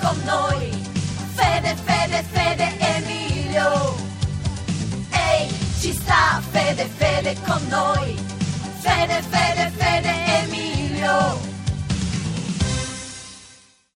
con noi. Fede, fede, fede Emilio. Ehi, ci sta fede, fede con noi. Fede, fede,